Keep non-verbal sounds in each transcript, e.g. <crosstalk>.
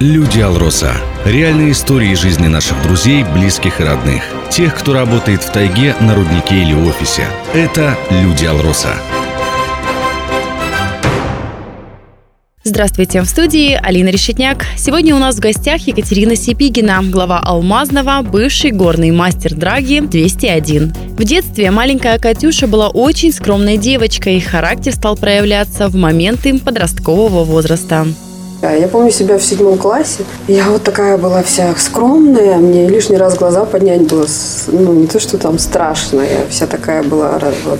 Люди Алроса. Реальные истории жизни наших друзей, близких и родных. Тех, кто работает в тайге, на руднике или офисе. Это Люди Алроса. Здравствуйте, в студии Алина Решетняк. Сегодня у нас в гостях Екатерина Сипигина, глава Алмазного, бывший горный мастер драги 201. В детстве маленькая Катюша была очень скромной девочкой, характер стал проявляться в моменты подросткового возраста. Я помню себя в седьмом классе. Я вот такая была вся скромная. Мне лишний раз глаза поднять было, ну, не то, что там страшно. Я вся такая была вот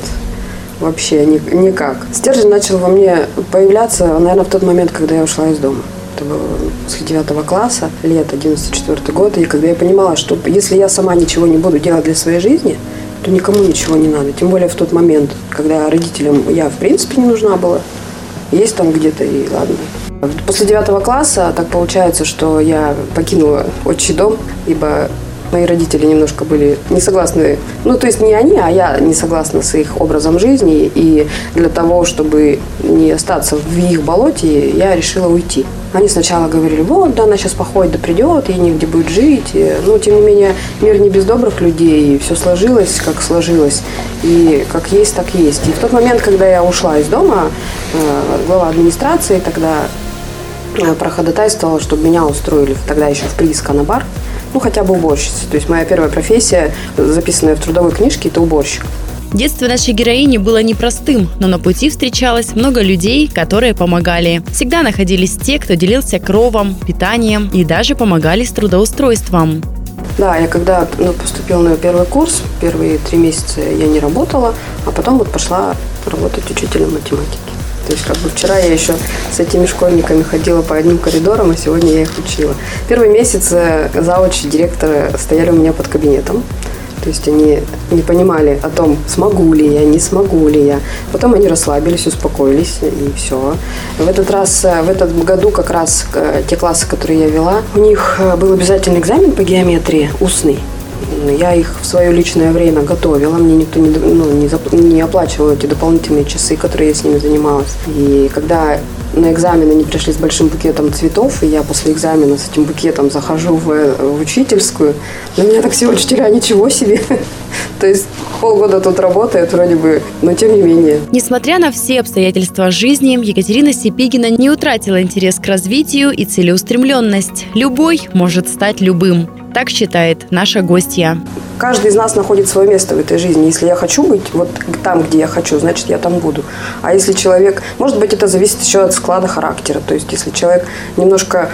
вообще никак. Стержень начал во мне появляться, наверное, в тот момент, когда я ушла из дома. Это было после девятого класса, лет 11 год. И когда я понимала, что если я сама ничего не буду делать для своей жизни, то никому ничего не надо. Тем более в тот момент, когда родителям я, в принципе, не нужна была. Есть там где-то и ладно. После девятого класса так получается, что я покинула отчий дом, ибо мои родители немножко были не согласны, ну, то есть не они, а я не согласна с их образом жизни, и для того, чтобы не остаться в их болоте, я решила уйти. Они сначала говорили, вот, да, она сейчас походит, да придет, ей негде будет жить. Но, тем не менее, мир не без добрых людей, и все сложилось, как сложилось. И как есть, так есть. И в тот момент, когда я ушла из дома, э, глава администрации тогда проходатайствовала, чтобы меня устроили тогда еще в прииск на бар, ну хотя бы уборщицей. То есть моя первая профессия, записанная в трудовой книжке, это уборщик. Детство нашей героини было непростым, но на пути встречалось много людей, которые помогали. Всегда находились те, кто делился кровом, питанием и даже помогали с трудоустройством. Да, я когда ну, поступила на первый курс, первые три месяца я не работала, а потом вот пошла работать учителем математики. То есть как бы вчера я еще с этими школьниками ходила по одним коридорам, а сегодня я их учила. Первый месяц э, завуч директора стояли у меня под кабинетом. То есть они не понимали о том, смогу ли я, не смогу ли я. Потом они расслабились, успокоились, и все. В этот раз, э, в этот году как раз э, те классы, которые я вела, у них был обязательный экзамен по геометрии, устный. Я их в свое личное время готовила, мне никто не, ну, не, зап, не оплачивал эти дополнительные часы, которые я с ними занималась. И когда на экзамен они пришли с большим букетом цветов, и я после экзамена с этим букетом захожу в, в учительскую, на меня так все учителя, ничего себе. <laughs> То есть полгода тут работает вроде бы, но тем не менее. Несмотря на все обстоятельства жизни, Екатерина Сипигина не утратила интерес к развитию и целеустремленность. Любой может стать любым. Так считает наша гостья. Каждый из нас находит свое место в этой жизни. Если я хочу быть вот там, где я хочу, значит, я там буду. А если человек... Может быть, это зависит еще от склада характера. То есть, если человек немножко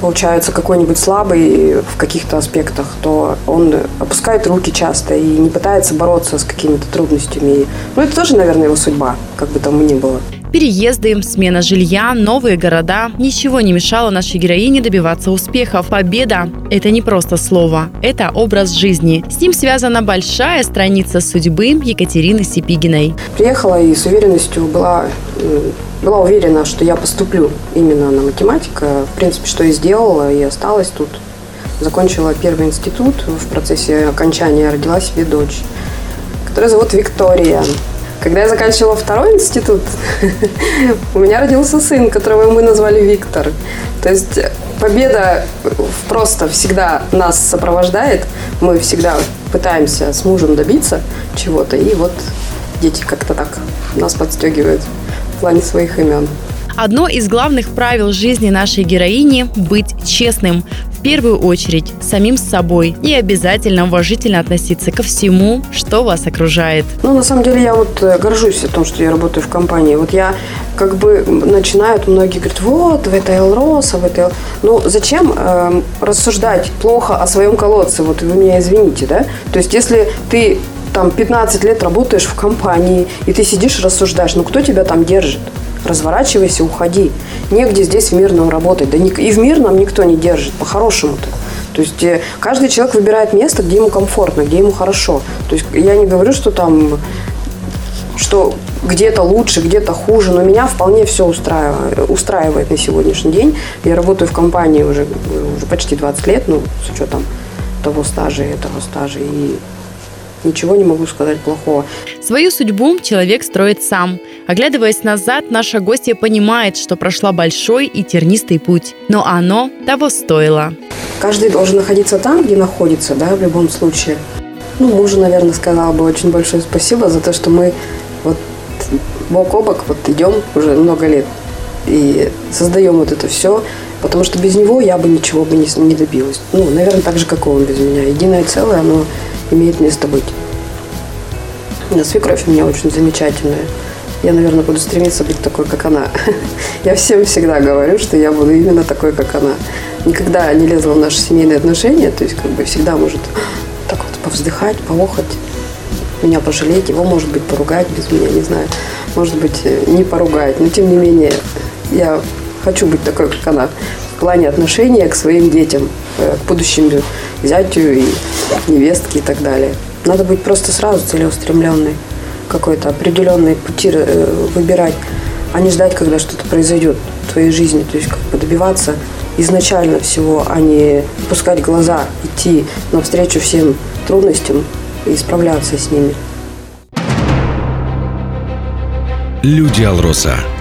получается какой-нибудь слабый в каких-то аспектах, то он опускает руки часто и не пытается бороться с какими-то трудностями. Ну, это тоже, наверное, его судьба, как бы там ни было. Переезды, смена жилья, новые города – ничего не мешало нашей героине добиваться успехов. Победа – это не просто слово, это образ жизни. С ним связана большая страница судьбы Екатерины Сипигиной. Приехала и с уверенностью была была уверена, что я поступлю именно на математика. В принципе, что и сделала, и осталась тут. Закончила первый институт. В процессе окончания родила себе дочь, которая зовут Виктория. Когда я заканчивала второй институт, <laughs> у меня родился сын, которого мы назвали Виктор. То есть победа просто всегда нас сопровождает. Мы всегда пытаемся с мужем добиться чего-то. И вот дети как-то так нас подстегивают плане своих имен. Одно из главных правил жизни нашей героини – быть честным. В первую очередь самим с собой и обязательно уважительно относиться ко всему, что вас окружает. Ну, на самом деле, я вот э, горжусь о том, что я работаю в компании. Вот я как бы начинают, многие говорят, вот, в этой Элроса, в этой... Ну, зачем э, рассуждать плохо о своем колодце? Вот вы меня извините, да? То есть, если ты там 15 лет работаешь в компании, и ты сидишь и рассуждаешь, ну, кто тебя там держит? разворачивайся, уходи. Негде здесь в мирном работать. Да и в мирном никто не держит, по-хорошему-то. То есть э, каждый человек выбирает место, где ему комфортно, где ему хорошо. То есть я не говорю, что там что где-то лучше, где-то хуже, но меня вполне все устраивает, устраивает на сегодняшний день. Я работаю в компании уже, уже почти 20 лет, ну, с учетом того стажа и этого стажа. И ничего не могу сказать плохого. Свою судьбу человек строит сам. Оглядываясь назад, наша гостья понимает, что прошла большой и тернистый путь. Но оно того стоило. Каждый должен находиться там, где находится, да, в любом случае. Ну, мужу, наверное, сказала бы очень большое спасибо за то, что мы вот бок о бок вот идем уже много лет и создаем вот это все, потому что без него я бы ничего бы не, не добилась. Ну, наверное, так же, как и он без меня. Единое целое, оно имеет место быть. Но свекровь у меня очень замечательная. Я, наверное, буду стремиться быть такой, как она. <laughs> Я всем всегда говорю, что я буду именно такой, как она. Никогда не лезла в наши семейные отношения, то есть как бы всегда может <gasps> так вот повздыхать, поохать, меня пожалеть, его, может быть, поругать без меня, не знаю. Может быть, э, не поругать, но тем не менее я хочу быть такой, как она в плане отношения к своим детям, э, к будущим зятю и невестке и так далее. Надо быть просто сразу целеустремленной, какой-то определенный пути э, выбирать, а не ждать, когда что-то произойдет в твоей жизни. То есть как бы добиваться изначально всего, а не пускать глаза, идти навстречу всем трудностям и справляться с ними. Люди Алроса.